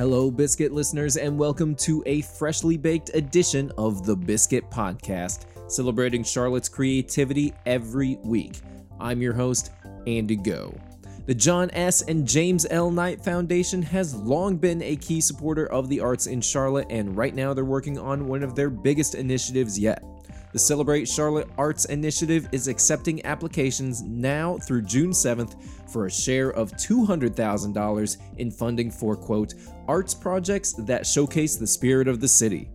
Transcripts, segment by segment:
Hello, Biscuit listeners, and welcome to a freshly baked edition of the Biscuit Podcast, celebrating Charlotte's creativity every week. I'm your host, Andy Goh. The John S. and James L. Knight Foundation has long been a key supporter of the arts in Charlotte, and right now they're working on one of their biggest initiatives yet. The Celebrate Charlotte Arts Initiative is accepting applications now through June 7th for a share of $200,000 in funding for, quote, arts projects that showcase the spirit of the city.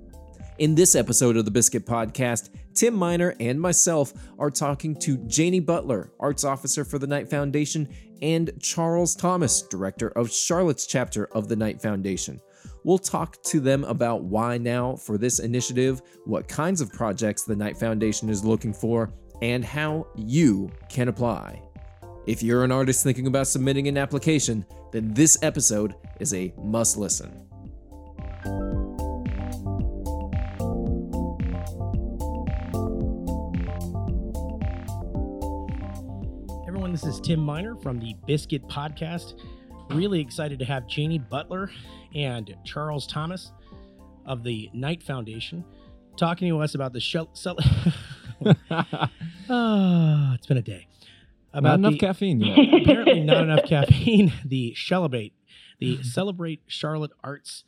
In this episode of the Biscuit Podcast, Tim Miner and myself are talking to Janie Butler, Arts Officer for the Knight Foundation, and Charles Thomas, Director of Charlotte's chapter of the Knight Foundation. We'll talk to them about why now for this initiative, what kinds of projects the Knight Foundation is looking for, and how you can apply. If you're an artist thinking about submitting an application, then this episode is a must listen. Everyone, this is Tim Miner from the Biscuit Podcast. Really excited to have Janie Butler and Charles Thomas of the Knight Foundation talking to us about the shell. Cel- Ah, it's been a day. Not enough the- caffeine yet. apparently not enough caffeine. The Celebrate, the Celebrate Charlotte Arts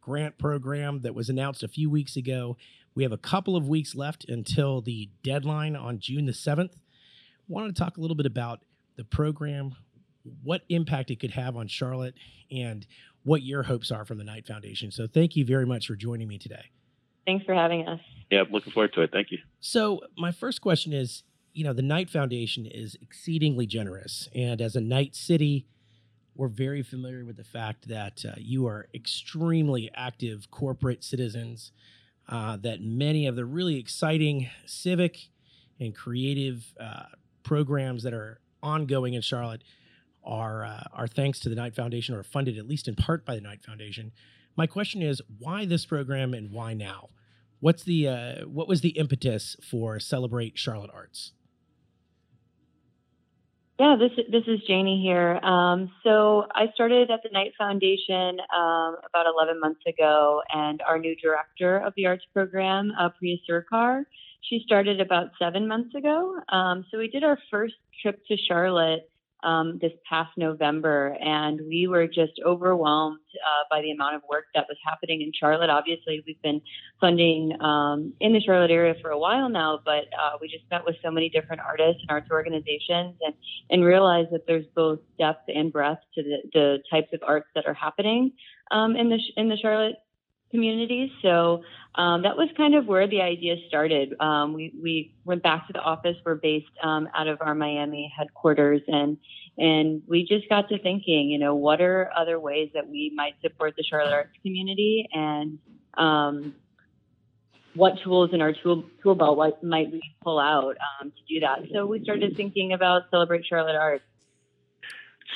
grant program that was announced a few weeks ago. We have a couple of weeks left until the deadline on June the 7th. Wanted to talk a little bit about the program, what impact it could have on Charlotte, and what your hopes are from the Knight Foundation. So thank you very much for joining me today. Thanks for having us. Yeah, looking forward to it. Thank you. So, my first question is you know, the Knight Foundation is exceedingly generous. And as a Knight City, we're very familiar with the fact that uh, you are extremely active corporate citizens, uh, that many of the really exciting civic and creative uh, programs that are ongoing in Charlotte are, uh, are thanks to the Knight Foundation or funded at least in part by the Knight Foundation. My question is why this program and why now? What's the uh, what was the impetus for Celebrate Charlotte Arts? Yeah, this this is Janie here. Um, so I started at the Knight Foundation um, about 11 months ago, and our new director of the arts program, uh, Priya Sircar, she started about seven months ago. Um, so we did our first trip to Charlotte um, this past November, and we were just overwhelmed uh, by the amount of work that was happening in Charlotte. Obviously, we've been funding um, in the Charlotte area for a while now, but uh, we just met with so many different artists and arts organizations, and and realized that there's both depth and breadth to the, the types of arts that are happening um, in the in the Charlotte community. So um, that was kind of where the idea started. Um, we, we went back to the office. We're based um, out of our Miami headquarters, and and we just got to thinking, you know, what are other ways that we might support the Charlotte arts community, and um, what tools in our tool tool belt might we pull out um, to do that. So we started thinking about celebrate Charlotte arts.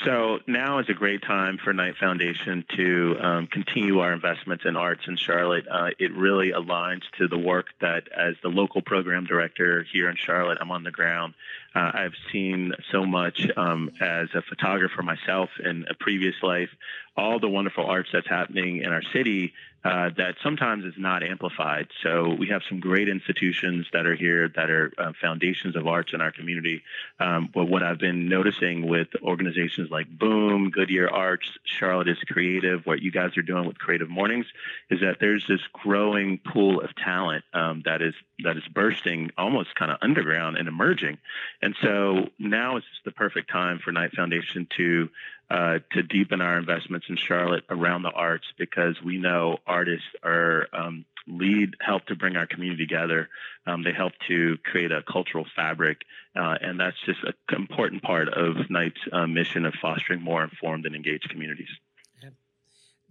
So now is a great time for Knight Foundation to um, continue our investments in arts in Charlotte. Uh, it really aligns to the work that, as the local program director here in Charlotte, I'm on the ground. Uh, I've seen so much um, as a photographer myself in a previous life, all the wonderful arts that's happening in our city uh, that sometimes is not amplified. So we have some great institutions that are here that are uh, foundations of arts in our community. Um, but what I've been noticing with organizations like Boom, Goodyear Arts, Charlotte is Creative, what you guys are doing with Creative Mornings, is that there's this growing pool of talent um, that is that is bursting almost kind of underground and emerging. And so now is the perfect time for Knight Foundation to uh, to deepen our investments in Charlotte around the arts because we know artists are um, lead help to bring our community together. Um, they help to create a cultural fabric, uh, and that's just an important part of Knight's uh, mission of fostering more informed and engaged communities.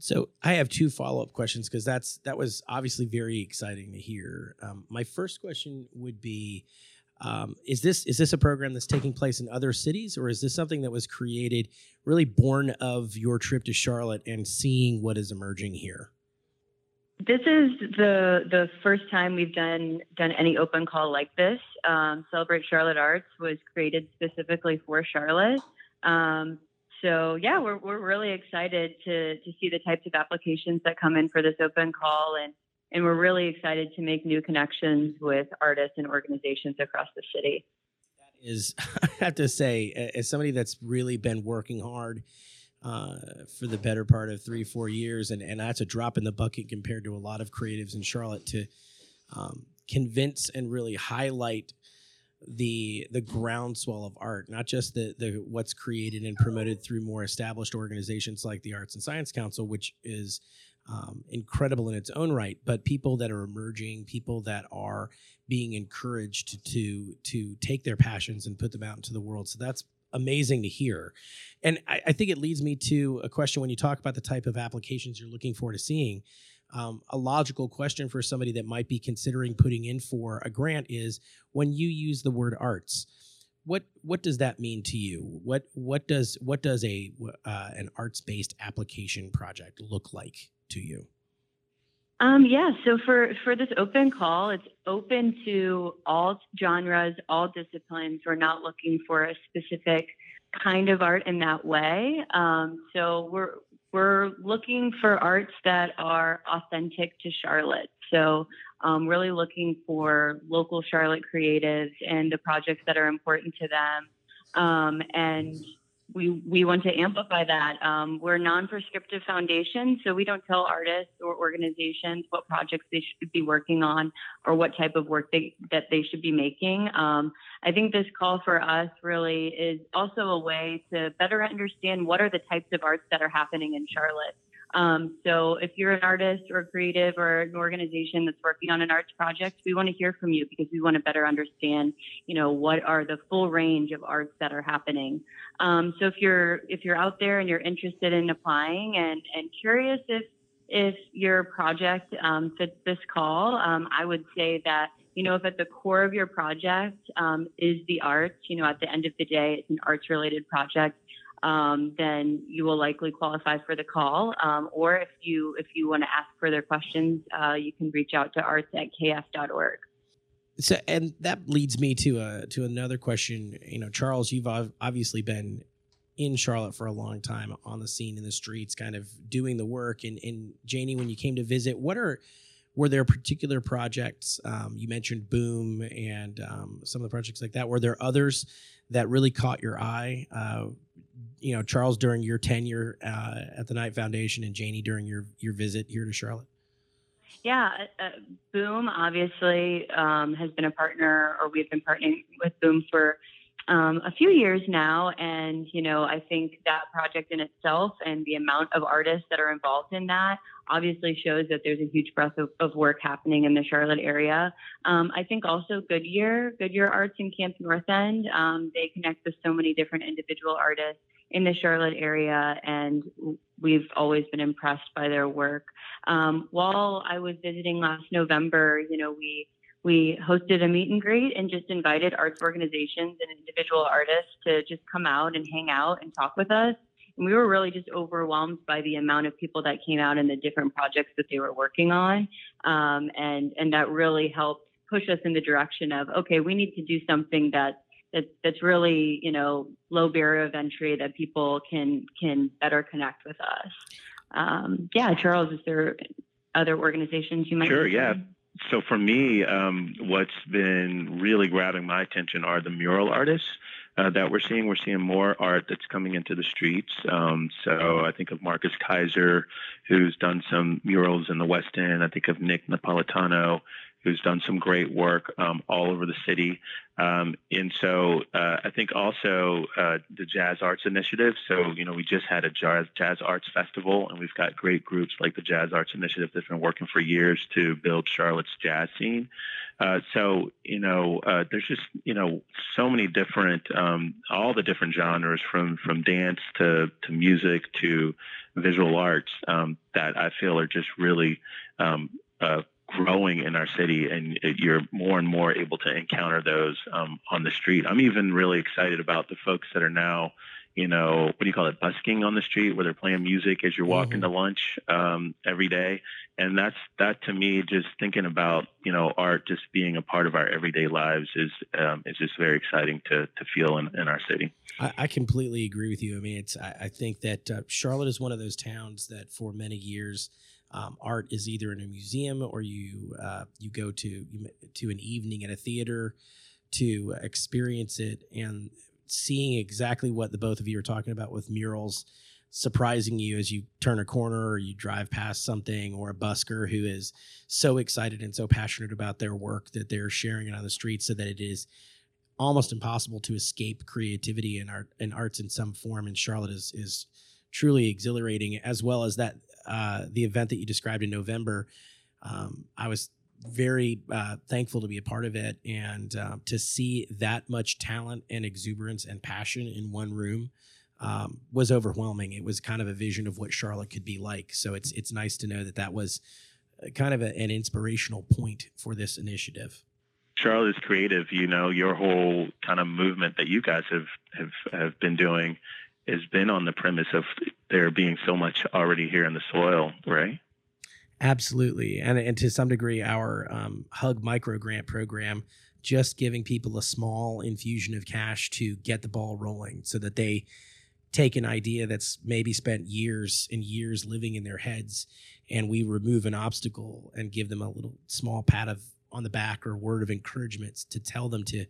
So I have two follow up questions because that's that was obviously very exciting to hear. Um, my first question would be. Um, is this is this a program that's taking place in other cities, or is this something that was created, really born of your trip to Charlotte and seeing what is emerging here? This is the the first time we've done done any open call like this. Um, Celebrate Charlotte Arts was created specifically for Charlotte um, so yeah, we're we're really excited to to see the types of applications that come in for this open call, and and we're really excited to make new connections with artists and organizations across the city. That is, I have to say, as somebody that's really been working hard uh, for the better part of three, four years, and and that's a drop in the bucket compared to a lot of creatives in Charlotte to um, convince and really highlight the the groundswell of art, not just the the what's created and promoted through more established organizations like the Arts and Science Council, which is um, incredible in its own right, but people that are emerging, people that are being encouraged to to take their passions and put them out into the world. So that's amazing to hear. And I, I think it leads me to a question when you talk about the type of applications you're looking forward to seeing um, a logical question for somebody that might be considering putting in for a grant is when you use the word arts what what does that mean to you what what does what does a uh, an arts based application project look like to you um, yeah, so for for this open call, it's open to all genres, all disciplines. We're not looking for a specific kind of art in that way. Um, so we're we're looking for arts that are authentic to Charlotte. So, um, really looking for local Charlotte creatives and the projects that are important to them. Um, and we we want to amplify that. Um, we're a non-prescriptive foundation, so we don't tell artists or organizations what projects they should be working on or what type of work they that they should be making. Um, I think this call for us really is also a way to better understand what are the types of arts that are happening in Charlotte. Um, so if you're an artist or a creative or an organization that's working on an arts project, we want to hear from you because we want to better understand, you know, what are the full range of arts that are happening. Um, so if you're if you're out there and you're interested in applying and and curious if if your project um, fits this call, um, I would say that you know if at the core of your project um, is the arts, you know, at the end of the day, it's an arts related project um, then you will likely qualify for the call. Um, or if you if you want to ask further questions, uh, you can reach out to arts at kf.org. So, and that leads me to a to another question. You know, Charles, you've obviously been in Charlotte for a long time, on the scene in the streets, kind of doing the work. And, and Janie, when you came to visit, what are were there particular projects um, you mentioned boom and um, some of the projects like that were there others that really caught your eye uh, you know charles during your tenure uh, at the knight foundation and janie during your your visit here to charlotte? Yeah uh, uh, boom obviously um, has been a partner or we've been partnering with boom for um, a few years now. And, you know, I think that project in itself and the amount of artists that are involved in that obviously shows that there's a huge breadth of, of work happening in the Charlotte area. Um, I think also Goodyear, Goodyear Arts in Camp North End, um, they connect with so many different individual artists in the Charlotte area, and we've always been impressed by their work. Um, while I was visiting last November, you know, we we hosted a meet and greet and just invited arts organizations and individual artists to just come out and hang out and talk with us. And we were really just overwhelmed by the amount of people that came out and the different projects that they were working on. Um, and, and that really helped push us in the direction of, okay, we need to do something that, that that's really, you know, low barrier of entry that people can, can better connect with us. Um, yeah, Charles, is there other organizations you might? Sure. Yeah so for me, um, what's been really grabbing my attention are the mural artists uh, that we're seeing. We're seeing more art that's coming into the streets. Um, so I think of Marcus Kiser, who's done some murals in the West End. I think of Nick Napoletano, who's done some great work um, all over the city. Um, and so uh, I think also uh, the Jazz Arts Initiative. So, you know, we just had a jazz, jazz Arts Festival, and we've got great groups like the Jazz Arts Initiative that's been working for years to build Charlotte's jazz scene. Uh, so, you know, uh, there's just, you know, so many different, um, all the different genres from, from dance to, to music to visual arts um, that I feel are just really um, uh, growing in our city, and you're more and more able to encounter those um, on the street. I'm even really excited about the folks that are now, you know, what do you call it, busking on the street where they're playing music as you're walking Mhm. to lunch um, every day. And that's that to me, just thinking about, you know, art just being a part of our everyday lives is um, is just very exciting to to feel in, in our city. I, I completely agree with you. I mean, it's I, I think that uh, Charlotte is one of those towns that for many years, um, art is either in a museum or you uh, you go to to an evening at a theater to experience it. And seeing exactly what the both of you are talking about with murals surprising you as you turn a corner or you drive past something or a busker who is so excited and so passionate about their work that they're sharing it on the street so that it is almost impossible to escape creativity and art and arts in some form. And charlotte is is truly exhilarating as well as that uh, the event that you described in november um, i was very uh, thankful to be a part of it and um, to see that much talent and exuberance and passion in one room um, was overwhelming. It was kind of a vision of what Charlotte could be like. So it's it's nice to know that that was uh, kind of a, an inspirational point for this initiative. Charlotte is creative. You know, your whole kind of movement that you guys have have have been doing has been on the premise of there being so much already here in the soil, right? Absolutely, and and to some degree, our um, Hug Micro Grant program just giving people a small infusion of cash to get the ball rolling, so that they take an idea that's maybe spent years and years living in their heads, and we remove an obstacle and give them a little small pat of on the back or word of encouragement to tell them to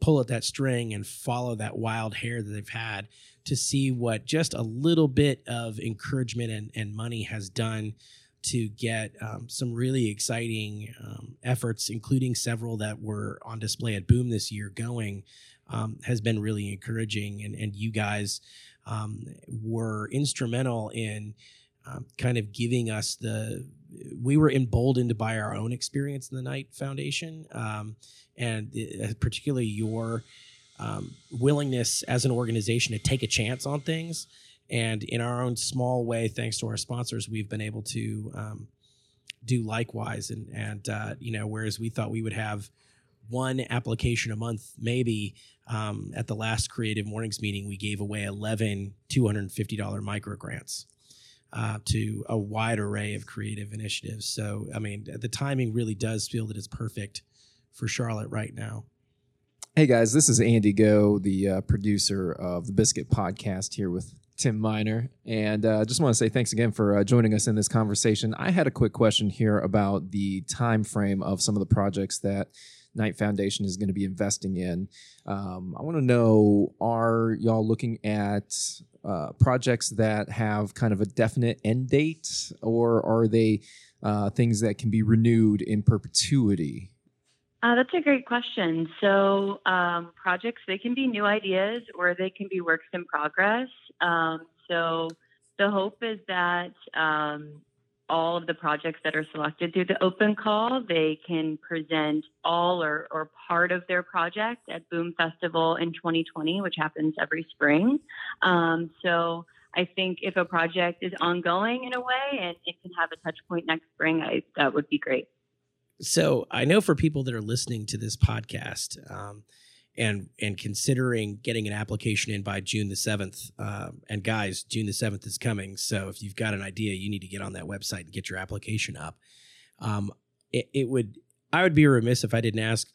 pull at that string and follow that wild hair that they've had to see what just a little bit of encouragement and, and money has done to get um, some really exciting um, efforts, including several that were on display at Boom this year, going um, has been really encouraging. And, and you guys um, were instrumental in um, kind of giving us the, we were emboldened by our own experience in the Knight Foundation, um, and uh, particularly your um, willingness as an organization to take a chance on things. And in our own small way thanks to our sponsors we've been able to um, do likewise. And and uh, you know whereas we thought we would have one application a month maybe um, at the last creative mornings meeting we gave away 11 $250 micro grants uh, to a wide array of creative initiatives. So i mean the timing really does feel that it's perfect for charlotte right now. Hey guys, this is Andy Goh, the uh, producer of the Biscuit Podcast, here with Tim Miner, and uh, just want to say thanks again for uh, joining us in this conversation. I had a quick question here about the time frame of some of the projects that Knight Foundation is going to be investing in. Um, I want to know: Are y'all looking at uh, projects that have kind of a definite end date, or are they uh, things that can be renewed in perpetuity? Uh, that's a great question. So, um, projects, they can be new ideas or they can be works in progress. Um, so, the hope is that um, all of the projects that are selected through the open call, they can present all or, or part of their project at Boom Festival in 2020, which happens every spring. Um, so, I think if a project is ongoing in a way and it can have a touch point next spring, I, that would be great. So I know for people that are listening to this podcast um, and and considering getting an application in by June the seventh, um, and guys, June the seventh is coming. So if you've got an idea, you need to get on that website and get your application up. Um, it, it would I would be remiss if I didn't ask,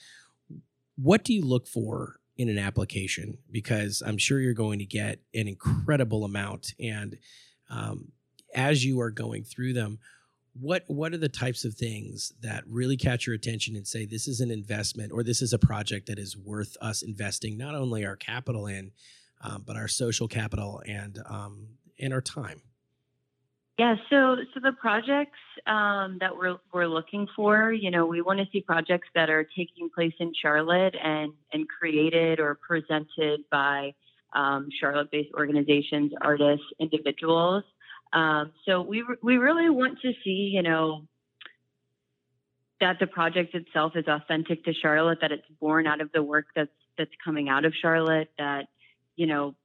what do you look for in an application? Because I'm sure you're going to get an incredible amount, and um, as you are going through them what what are the types of things that really catch your attention and say this is an investment or this is a project that is worth us investing not only our capital in um, but our social capital and um, and our time Yeah, so so the projects um, that we're we're looking for, you know, we want to see projects that are taking place in Charlotte and and created or presented by um, Charlotte-based organizations, artists, individuals. Um, so we re- we really want to see, you know, that the project itself is authentic to Charlotte, that it's born out of the work that's that's coming out of Charlotte, that you know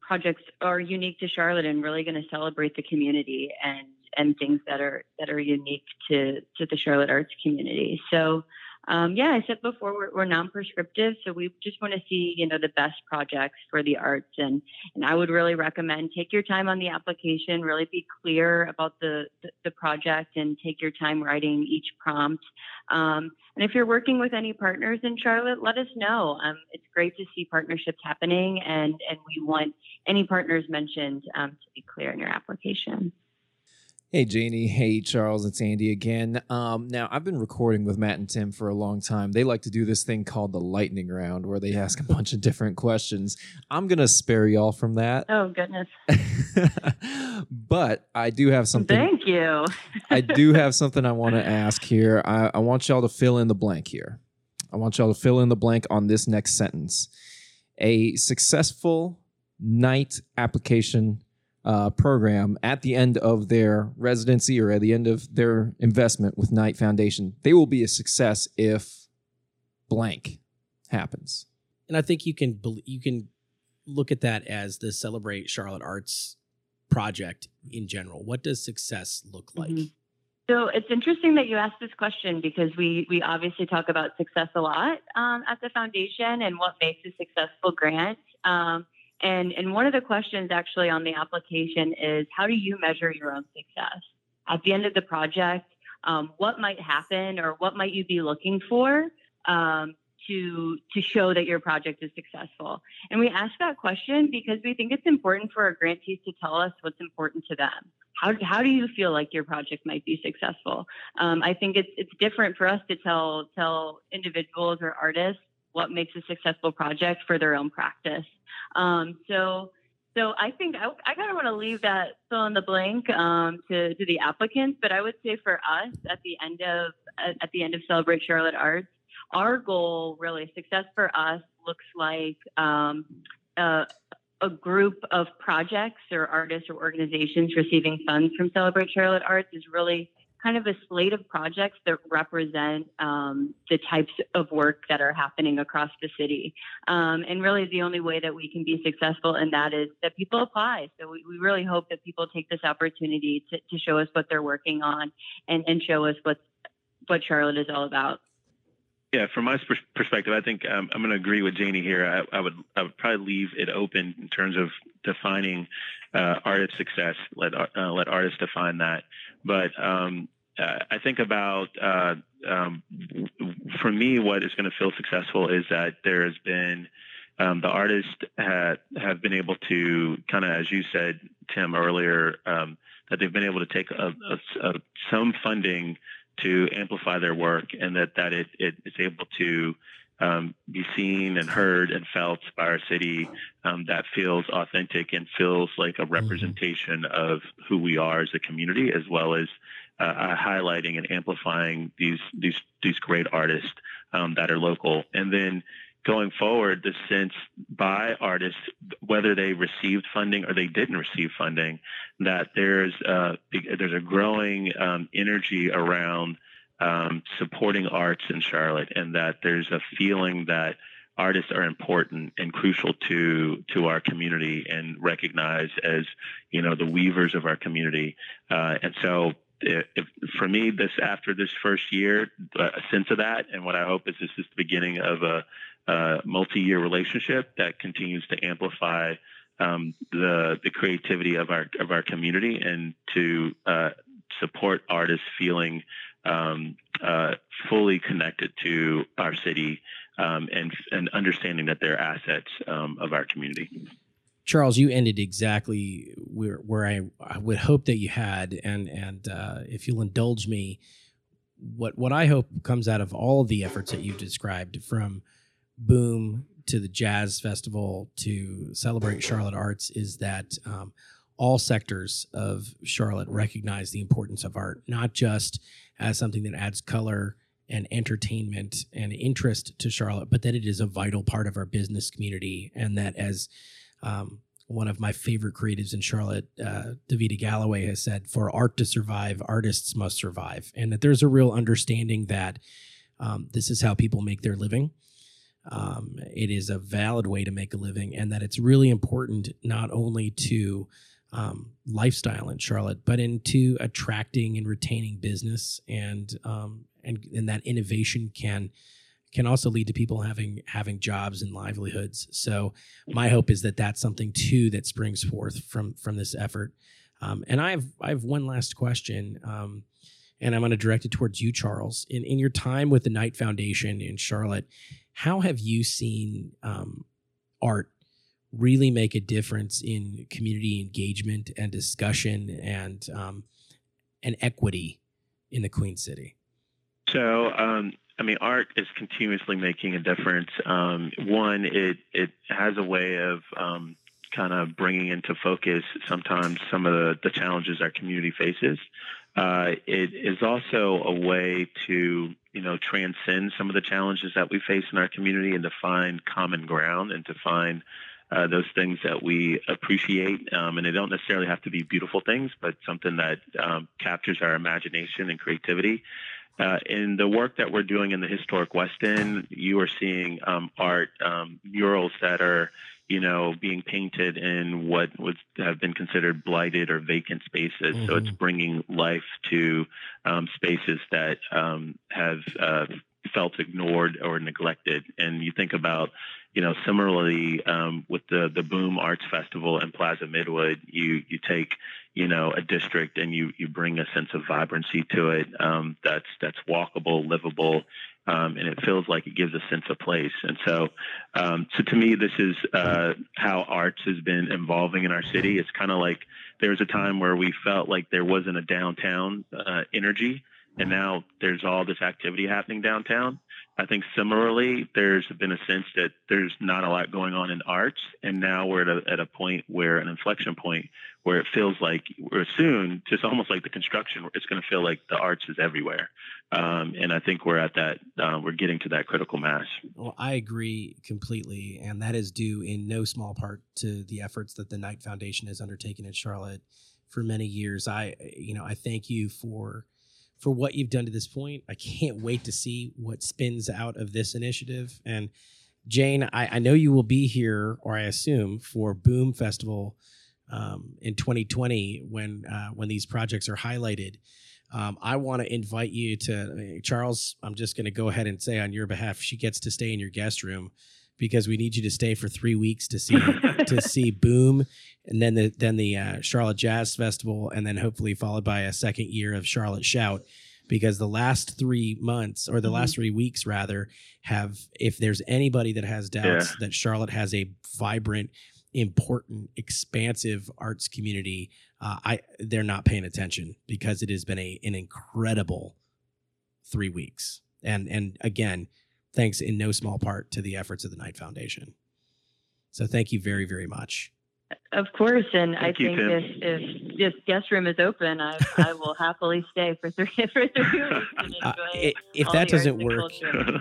projects are unique to Charlotte and really going to celebrate the community and and things that are that are unique to to the Charlotte arts community. So um, yeah, I said before we're, we're non-prescriptive, so we just want to see you know the best projects for the arts, and and I would really recommend take your time on the application, really be clear about the the, the project, and take your time writing each prompt. Um, and if you're working with any partners in Charlotte, let us know. Um, it's great to see partnerships happening, and and we want any partners mentioned um, to be clear in your application. Hey, Janie. Hey, Charles. It's Andy again. Um, now, I've been recording with Matt and Tim for a long time. They like to do this thing called the lightning round where they ask a bunch of different questions. I'm going to spare y'all from that. Oh, goodness. but I do have something. Thank you. I do have something I want to ask here. I, I want y'all to fill in the blank here. I want y'all to fill in the blank on this next sentence. A successful Knight application uh, program at the end of their residency or at the end of their investment with Knight Foundation, they will be a success if blank happens. And I think you can you can look at that as the Celebrate Charlotte Arts project in general. What does success look like? Mm-hmm. So it's interesting that you asked this question because we we obviously talk about success a lot um, at the foundation and what makes a successful grant. Um, and, and one of the questions actually on the application is how do you measure your own success? At the end of the project, um, what might happen or what might you be looking for um, to, to show that your project is successful? And we ask that question because we think it's important for our grantees to tell us what's important to them. How, how do you feel like your project might be successful? Um, I think it's, it's different for us to tell, tell individuals or artists what makes a successful project for their own practice. Um, so, so I think I, I kind of want to leave that fill in the blank um, to, to the applicants, but I would say for us at the end of at the end of Celebrate Charlotte Arts, our goal really success for us looks like um, a, a group of projects or artists or organizations receiving funds from Celebrate Charlotte Arts is really kind of a slate of projects that represent um, the types of work that are happening across the city. Um, and really, the only way that we can be successful in that is that people apply. So we, we really hope that people take this opportunity to, to show us what they're working on and, and show us what what Charlotte is all about. Yeah, from my perspective, I think um, I'm going to agree with Janie here. I, I, would I would probably leave it open in terms of defining uh, artist success. Let uh, let artists define that. But um, uh, I think about uh, um, for me, what is going to feel successful is that there has been um, the artists ha- have been able to kind of, as you said, Tim earlier, um, that they've been able to take a, a, a, some funding to amplify their work, and that that it, it is able to um, be seen and heard and felt by our city um, that feels authentic and feels like a mm-hmm. representation of who we are as a community, as well as uh, uh, highlighting and amplifying these these these great artists um, that are local, and then going forward, the sense by artists, whether they received funding or they didn't receive funding, that there's uh, there's a growing um, energy around um, supporting arts in Charlotte, and that there's a feeling that artists are important and crucial to to our community and recognized as you know the weavers of our community, uh, and so if, for me, this after this first year, a sense of that, and what I hope is this is the beginning of a, a multi-year relationship that continues to amplify um, the the creativity of our of our community and to uh, support artists feeling um, uh, fully connected to our city um, and and understanding that they're assets um, of our community. Charles, you ended exactly where where I, I would hope that you had, and and uh, if you'll indulge me, what what I hope comes out of all of the efforts that you've described, from Boom to the Jazz Festival to Celebrate Charlotte Arts, is that um, all sectors of Charlotte recognize the importance of art, not just as something that adds color and entertainment and interest to Charlotte, but that it is a vital part of our business community, and that as um, one of my favorite creatives in Charlotte, uh, Davita Galloway, has said, "For art to survive, artists must survive," and that there's a real understanding that um, this is how people make their living. Um, it is a valid way to make a living, and that it's really important not only to um, lifestyle in Charlotte, but into attracting and retaining business and um, and and that innovation can can also lead to people having having jobs and livelihoods. So my hope is that that's something too that springs forth from from this effort. Um, and I have I have one last question, um, and I'm going to direct it towards you, Charles. In in your time with the Knight Foundation in Charlotte, how have you seen um, art really make a difference in community engagement and discussion and um, and equity in the Queen City? So, um, I mean, art is continuously making a difference. Um, one, it it has a way of um, kind of bringing into focus sometimes some of the, the challenges our community faces. Uh, it is also a way to you know transcend some of the challenges that we face in our community and to find common ground and to find uh, those things that we appreciate. Um, and they don't necessarily have to be beautiful things, but something that um, captures our imagination and creativity. Uh, in the work that we're doing in the historic West End, you are seeing um, art um, murals that are, you know, being painted in what would have been considered blighted or vacant spaces. Mm-hmm. So it's bringing life to um, spaces that um, have uh, felt ignored or neglected. And you think about, you know, similarly um, with the the Boom Arts Festival in Plaza Midwood, you you take you know a district and you you bring a sense of vibrancy to it um, that's that's walkable, livable, um, and it feels like it gives a sense of place. And so, um, so to me, this is uh, how arts has been evolving in our city. It's kind of like there was a time where we felt like there wasn't a downtown uh, energy and now there's all this activity happening downtown. I think similarly, there's been a sense that there's not a lot going on in arts, and now we're at a, at a point where an inflection point where it feels like we're soon, just almost like the construction, it's going to feel like the arts is everywhere. Um, and I think we're at that, uh, we're getting to that critical mass. Well, I agree completely, and that is due in no small part to the efforts that the Knight Foundation has undertaken in Charlotte for many years. I, you know, I thank you for for what you've done to this point. I can't wait to see what spins out of this initiative. And Jane, I, I know you will be here, or I assume, for Boom Festival um, in 2020 when uh, when these projects are highlighted. Um, I want to invite you to Charles. I'm just going to go ahead and say on your behalf, she gets to stay in your guest room because we need you to stay for three weeks to see to see Boom, and then the then the uh, Charlotte Jazz Festival, and then hopefully followed by a second year of Charlotte Shout. Because the last three months, or the mm-hmm. last three weeks rather, have if there's anybody that has doubts yeah. that Charlotte has a vibrant, important, expansive arts community, uh, I they're not paying attention because it has been a an incredible three weeks. And and again, thanks in no small part to the efforts of the Knight Foundation. So thank you very, very much. Of course, and Thank I you, think if, if this guest room is open, I, I will happily stay for three for three weeks. Uh, if that doesn't work,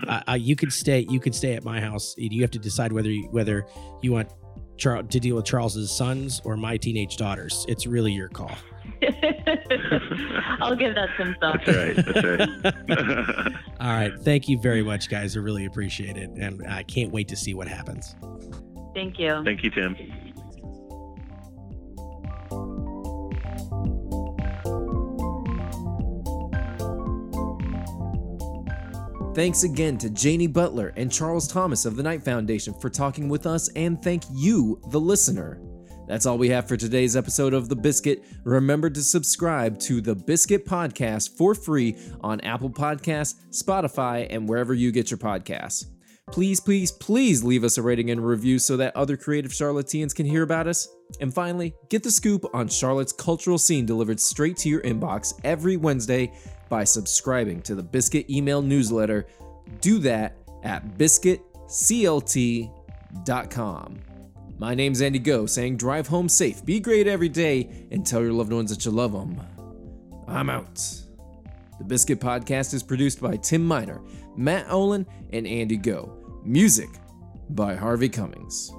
uh, you could stay. You could stay at my house. You have to decide whether you, whether you want Char- to deal with Charles's sons or my teenage daughters. It's really your call. I'll give that some thought. That's right. That's right. All right. Thank you very much, guys. I really appreciate it. And I can't wait to see what happens. Thank you. Thank you, Tim. Thanks again to Janie Butler and Charles Thomas of the Knight Foundation for talking with us, and thank you, the listener. That's all we have for today's episode of The Biscuit. Remember to subscribe to The Biscuit Podcast for free on Apple Podcasts, Spotify, and wherever you get your podcasts. Please, please, please leave us a rating and review so that other creative charlatans can hear about us. And finally, get the scoop on Charlotte's cultural scene delivered straight to your inbox every Wednesday by subscribing to the Biscuit email newsletter. Do that at biscuitclt.com. My name's Andy Goh, saying drive home safe, be great every day, and tell your loved ones that you love them. I'm out. The Biscuit Podcast is produced by Tim Miner, Matt Olin, and Andy Goh. Music by Harvey Cummings.